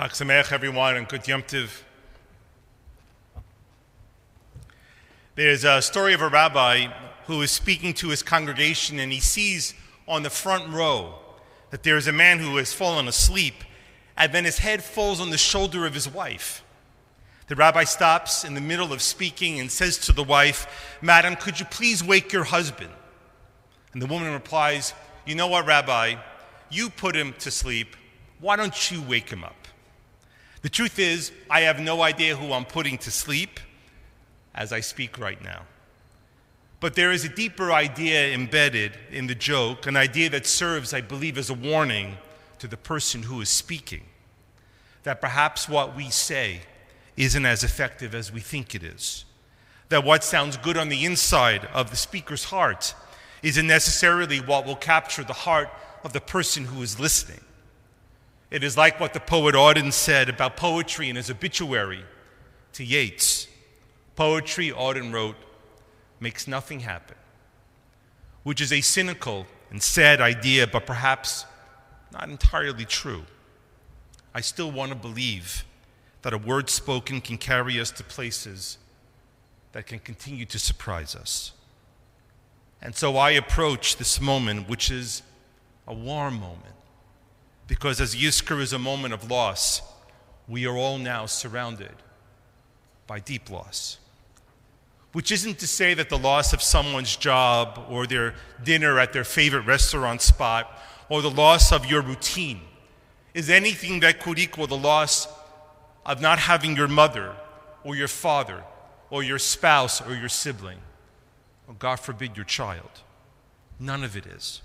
Chag Sameach, everyone, and Good Yom. There's a story of a rabbi who is speaking to his congregation, and he sees on the front row that there is a man who has fallen asleep, and then his head falls on the shoulder of his wife. The rabbi stops in the middle of speaking and says to the wife, Madam, could you please wake your husband? And the woman replies, You know what, Rabbi? You put him to sleep. Why don't you wake him up? The truth is, I have no idea who I'm putting to sleep as I speak right now. But there is a deeper idea embedded in the joke, an idea that serves, I believe, as a warning to the person who is speaking. That perhaps what we say isn't as effective as we think it is. That what sounds good on the inside of the speaker's heart isn't necessarily what will capture the heart of the person who is listening. It is like what the poet Auden said about poetry in his obituary to Yeats. Poetry, Auden wrote, makes nothing happen, which is a cynical and sad idea, but perhaps not entirely true. I still want to believe that a word spoken can carry us to places that can continue to surprise us. And so I approach this moment, which is a warm moment, because as Yizkor is a moment of loss, we are all now surrounded by deep loss. Which isn't to say that the loss of someone's job or their dinner at their favorite restaurant spot or the loss of your routine is anything that could equal the loss of not having your mother or your father or your spouse or your sibling or God forbid your child. None of it is.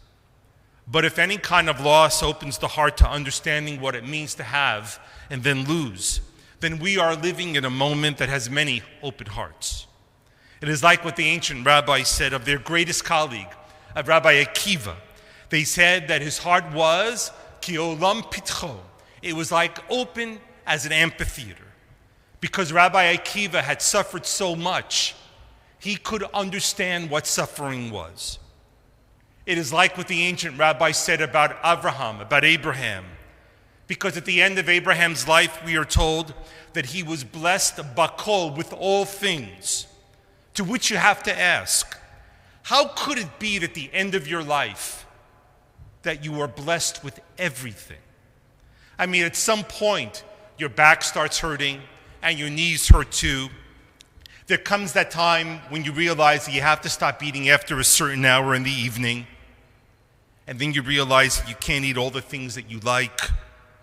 But if any kind of loss opens the heart to understanding what it means to have and then lose, then we are living in a moment that has many open hearts. It is like what the ancient rabbis said of their greatest colleague, of Rabbi Akiva. They said that his heart was kiolam pitcho. It was like open as an amphitheater. Because Rabbi Akiva had suffered so much, he could understand what suffering was. It is like what the ancient rabbi said about Abraham, about Abraham. Because at the end of Abraham's life, we are told that he was blessed bakol with all things. To which you have to ask, how could it be that the end of your life that you are blessed with everything? I mean, at some point, your back starts hurting and your knees hurt too. There comes that time when you realize that you have to stop eating after a certain hour in the evening. And then you realize you can't eat all the things that you like,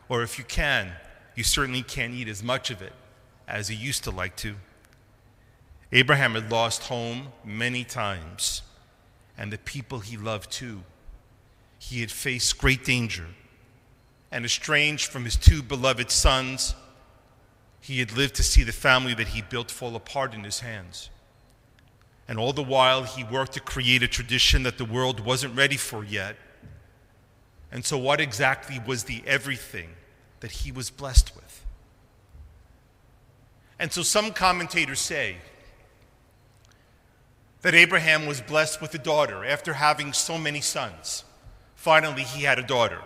or if you can, you certainly can't eat as much of it as you used to like to. Abraham had lost home many times, and the people he loved too. He had faced great danger, and estranged from his two beloved sons, he had lived to see the family that he built fall apart in his hands. And all the while, he worked to create a tradition that the world wasn't ready for yet. And so, what exactly was the everything that he was blessed with? And so, some commentators say that Abraham was blessed with a daughter after having so many sons. Finally, he had a daughter.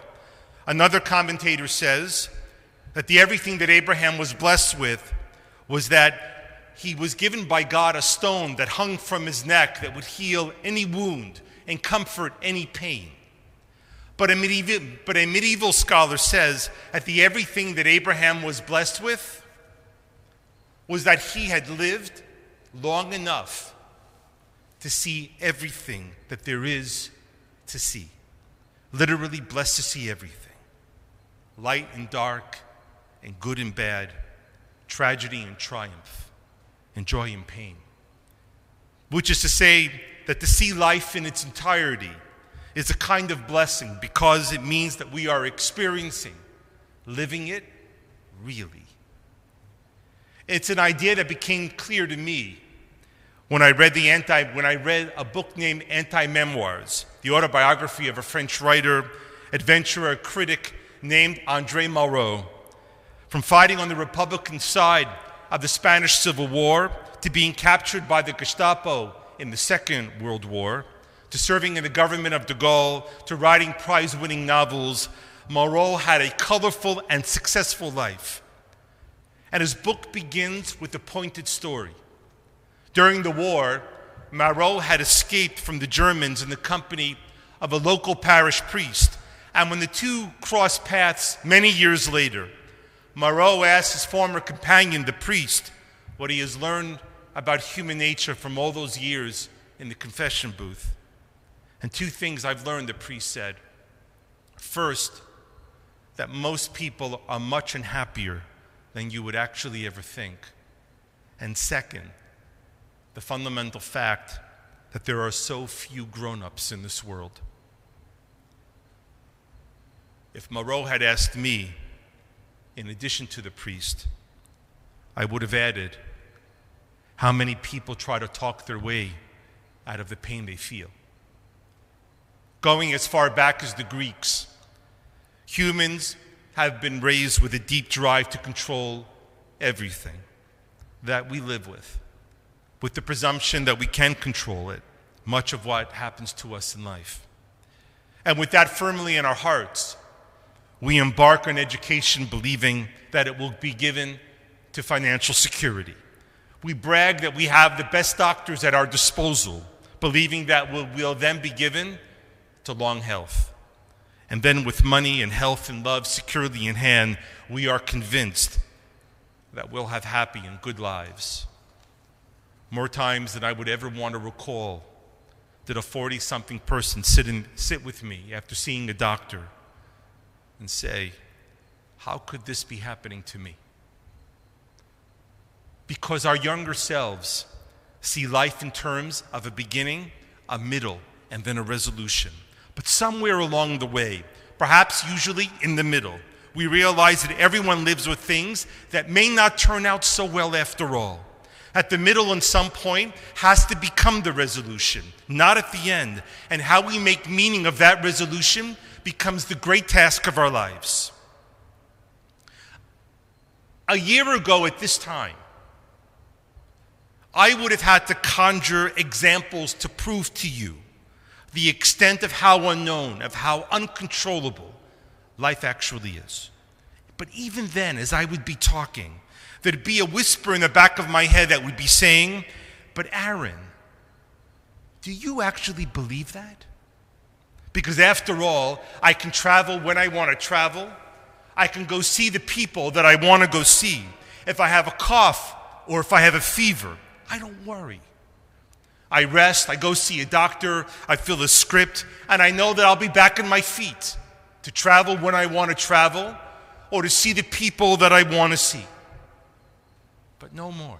Another commentator says that the everything that Abraham was blessed with was that he was given by God a stone that hung from his neck that would heal any wound and comfort any pain. But a medieval, but a medieval scholar says that the everything that Abraham was blessed with was that he had lived long enough to see everything that there is to see. Literally, blessed to see everything light and dark, and good and bad, tragedy and triumph, and joy and pain. Which is to say, that to see life in its entirety is a kind of blessing because it means that we are experiencing, living it really. It's an idea that became clear to me when I read the anti when I read a book named Anti Memoirs, the autobiography of a French writer, adventurer, critic named Andre Malraux. From fighting on the Republican side of the Spanish Civil War to being captured by the Gestapo in the Second World War, to serving in the government of de Gaulle, to writing prize winning novels, Malraux had a colorful and successful life. And his book begins with a pointed story. During the war, Malraux had escaped from the Germans in the company of a local parish priest. And when the two crossed paths many years later, Malraux asked his former companion, the priest, what he has learned about human nature from all those years in the confession booth. And two things I've learned, the priest said. First, that most people are much unhappier than you would actually ever think. And second, the fundamental fact that there are so few grown ups in this world. If Malraux had asked me, in addition to the priest, I would have added how many people try to talk their way out of the pain they feel. Going as far back as the Greeks, humans have been raised with a deep drive to control everything that we live with, with the presumption that we can control it, much of what happens to us in life. And with that firmly in our hearts, we embark on education believing that it will be given to financial security. We brag that we have the best doctors at our disposal, believing that we'll, then be given to long health. And then, with money and health and love securely in hand, we are convinced that we'll have happy and good lives. More times than I would ever want to recall, did a 40 something person sit, in, sit with me after seeing a doctor and say, How could this be happening to me? Because our younger selves see life in terms of a beginning, a middle, and then a resolution. But somewhere along the way, perhaps usually in the middle, we realize that everyone lives with things that may not turn out so well after all. At the middle, and some point, has to become the resolution, not at the end. And how we make meaning of that resolution becomes the great task of our lives. A year ago at this time, I would have had to conjure examples to prove to you the extent of how unknown, of how uncontrollable life actually is. But even then, as I would be talking, there'd be a whisper in the back of my head that would be saying, But Aaron, do you actually believe that? Because after all, I can travel when I want to travel. I can go see the people that I want to go see. If I have a cough or if I have a fever, I don't worry. I rest, I go see a doctor, I fill a script, and I know that I'll be back on my feet to travel when I want to travel or to see the people that I want to see. But no more.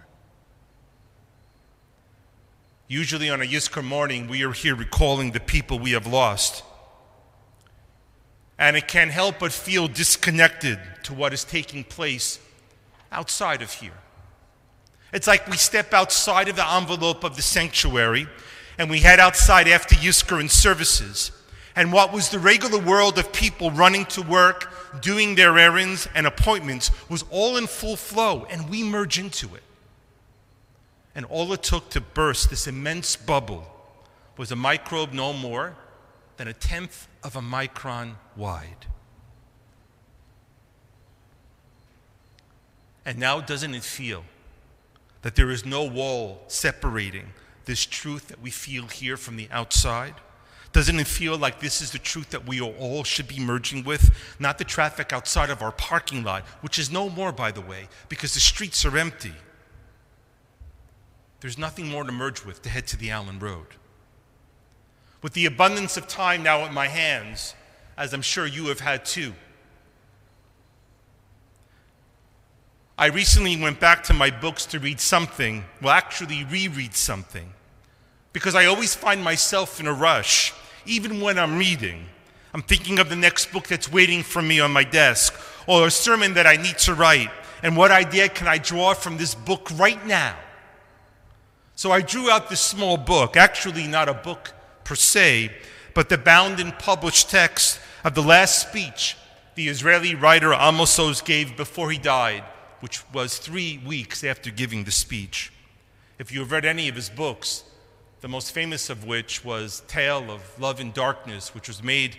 Usually on a Yizkor morning, we are here recalling the people we have lost. And it can't help but feel disconnected to what is taking place outside of here. It's like we step outside of the envelope of the sanctuary and we head outside after Yizkor and services. And what was the regular world of people running to work, doing their errands and appointments was all in full flow, and we merge into it. And all it took to burst this immense bubble was a microbe no more than a tenth of a micron wide. And now, doesn't it feel that there is no wall separating this truth that we feel here from the outside? Doesn't it feel like this is the truth that we all should be merging with? Not the traffic outside of our parking lot, which is no more, by the way, because the streets are empty. There's nothing more to merge with to head to the Allen Road. With the abundance of time now at my hands, as I'm sure you have had too, I recently went back to my books to read something, well, actually, reread something, because I always find myself in a rush, even when I'm reading. I'm thinking of the next book that's waiting for me on my desk, or a sermon that I need to write, and what idea can I draw from this book right now? So I drew out this small book, actually not a book per se, but the bound and published text of the last speech the Israeli writer Amos Oz gave before he died, which was three weeks after giving the speech. If you have read any of his books, the most famous of which was Tale of Love and Darkness, which was made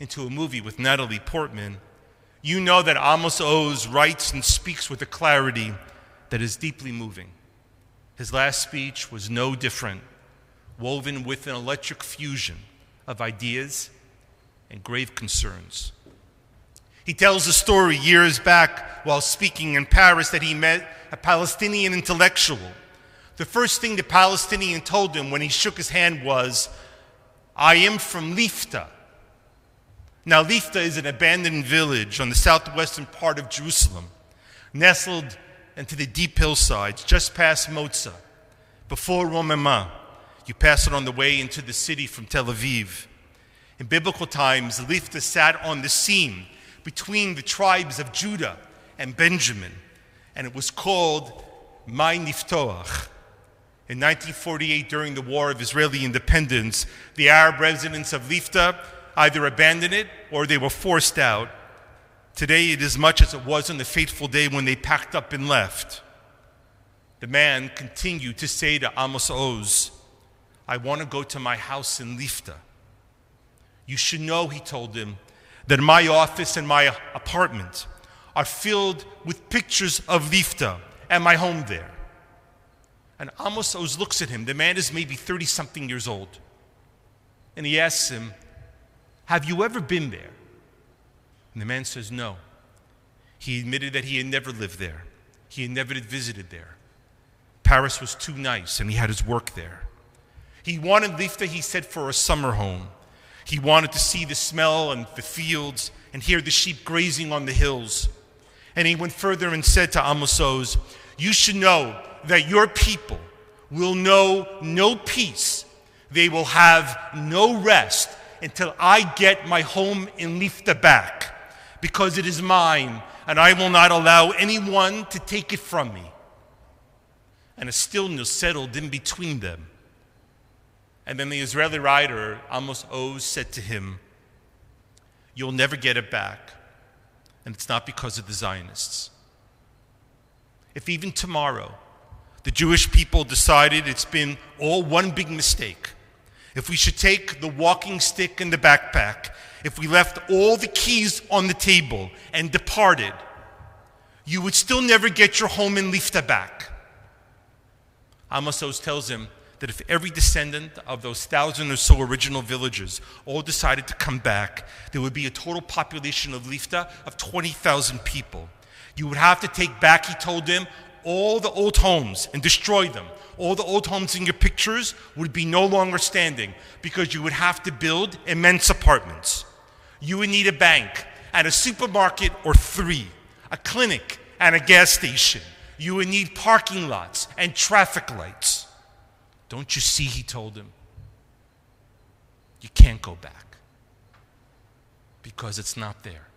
into a movie with Natalie Portman, you know that Amos Oz writes and speaks with a clarity that is deeply moving. His last speech was no different, woven with an electric fusion of ideas and grave concerns. He tells a story years back while speaking in Paris that he met a Palestinian intellectual. The first thing the Palestinian told him when he shook his hand was, I am from Lifta. Now, Lifta is an abandoned village on the southwestern part of Jerusalem, nestled into the deep hillsides just past Moza, Before Romema, you pass it on the way into the city from Tel Aviv. In biblical times, Lifta sat on the seam between the tribes of Judah and Benjamin, and it was called Mai Niftoach. In 1948, during the War of Israeli Independence, the Arab residents of Lifta either abandoned it or they were forced out. Today, it is much as it was on the fateful day when they packed up and left. The man continued to say to Amos Oz, I want to go to my house in Lifta. You should know, he told him, that my office and my apartment are filled with pictures of Lifta and my home there. And Amos Oz looks at him. The man is maybe 30 something years old. And he asks him, Have you ever been there? And the man says, No. He admitted that he had never lived there, he had never visited there. Paris was too nice, and he had his work there. He wanted Lifta, he said, for a summer home. He wanted to see the smell and the fields and hear the sheep grazing on the hills. And he went further and said to Amos Oz, You should know that your people will know no peace. They will have no rest until I get my home in Lifta back, because it is mine, and I will not allow anyone to take it from me and a stillness settled in between them. And then the Israeli writer, Amos Oz, said to him, You'll never get it back. And it's not because of the Zionists. If even tomorrow the Jewish people decided it's been all one big mistake, if we should take the walking stick and the backpack, if we left all the keys on the table and departed, you would still never get your home in Lifta back. Amos Oz tells him that if every descendant of those thousand or so original villagers all decided to come back, there would be a total population of Lifta of 20,000 people. You would have to take back, he told them, all the old homes and destroy them. All the old homes in your pictures would be no longer standing because you would have to build immense apartments. You would need a bank and a supermarket or three, a clinic and a gas station you would need parking lots and traffic lights. Don't you see, he told him. You can't go back because it's not there.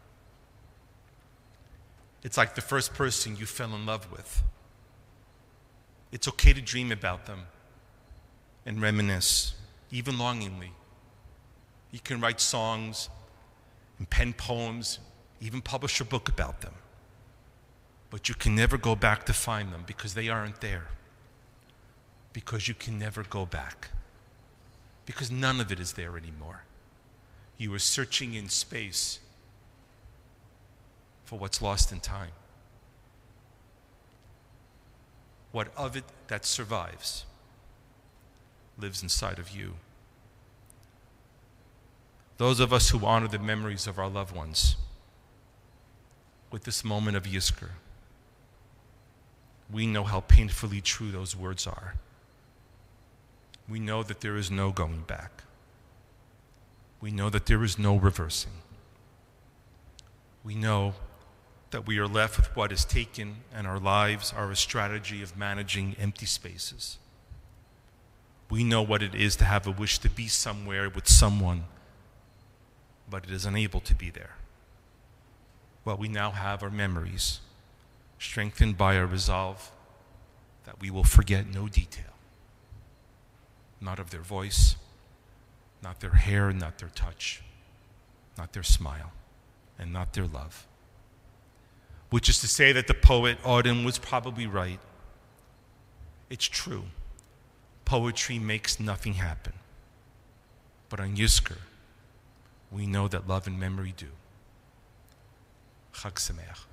It's like the first person you fell in love with. It's okay to dream about them and reminisce, even longingly. You can write songs and pen poems, even publish a book about them but you can never go back to find them because they aren't there. Because you can never go back. Because none of it is there anymore. You are searching in space for what's lost in time. What of it that survives lives inside of you. Those of us who honor the memories of our loved ones with this moment of Yizkor we know how painfully true those words are. We know that there is no going back. We know that there is no reversing. We know that we are left with what is taken, and our lives are a strategy of managing empty spaces. We know what it is to have a wish to be somewhere with someone, but it is unable to be there. Well, we now have our memories strengthened by a resolve that we will forget no detail not of their voice, not their hair, not their touch, not their smile, and not their love. Which is to say that the poet Auden was probably right. It's true. Poetry makes nothing happen. But on Yizkor, we know that love and memory do. Chag Sameach.